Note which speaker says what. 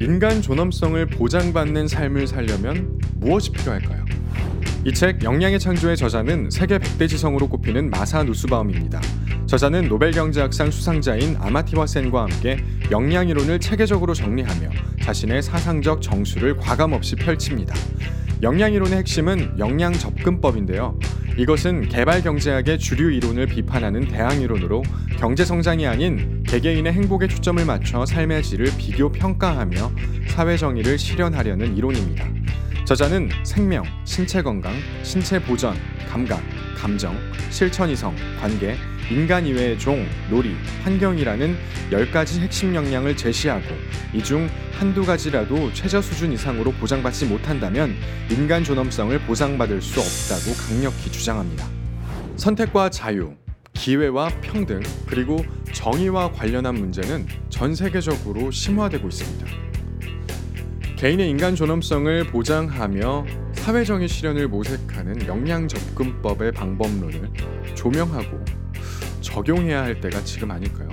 Speaker 1: 인간 존엄성을 보장받는 삶을 살려면 무엇이 필요할까요? 이 책 영양의 창조의 저자는 세계 100대 지성으로 꼽히는 마사 누스바움입니다. 저자는 노벨 경제학상 수상자인 아마티와 센과 함께 영양 이론을 체계적으로 정리하며 자신의 사상적 정수를 과감 없이 펼칩니다. 영양 이론의 핵심은 영양 접근법인데요. 이것은 개발 경제학의 주류 이론을 비판하는 대항 이론으로 경제 성장이 아닌 개개인의 행복에 초점을 맞춰 삶의 질을 비교 평가하며 사회 정의를 실현하려는 이론입니다. 저자는 생명, 신체 건강, 신체 보전, 감각, 감정, 실천 이성, 관계, 인간 이외의 종, 놀이, 환경이라는 10가지 핵심 역량을 제시하고 이 중 한두 가지라도 최저 수준 이상으로 보장받지 못한다면 인간 존엄성을 보상받을 수 없다고 강력히 주장합니다. 선택과 자유, 기회와 평등, 그리고 정의와 관련한 문제는 전 세계적으로 심화되고 있습니다. 개인의 인간 존엄성을 보장하며 사회정의 실현을 모색하는 역량 접근법의 방법론을 조명하고 적용해야 할 때가 지금 아닐까요?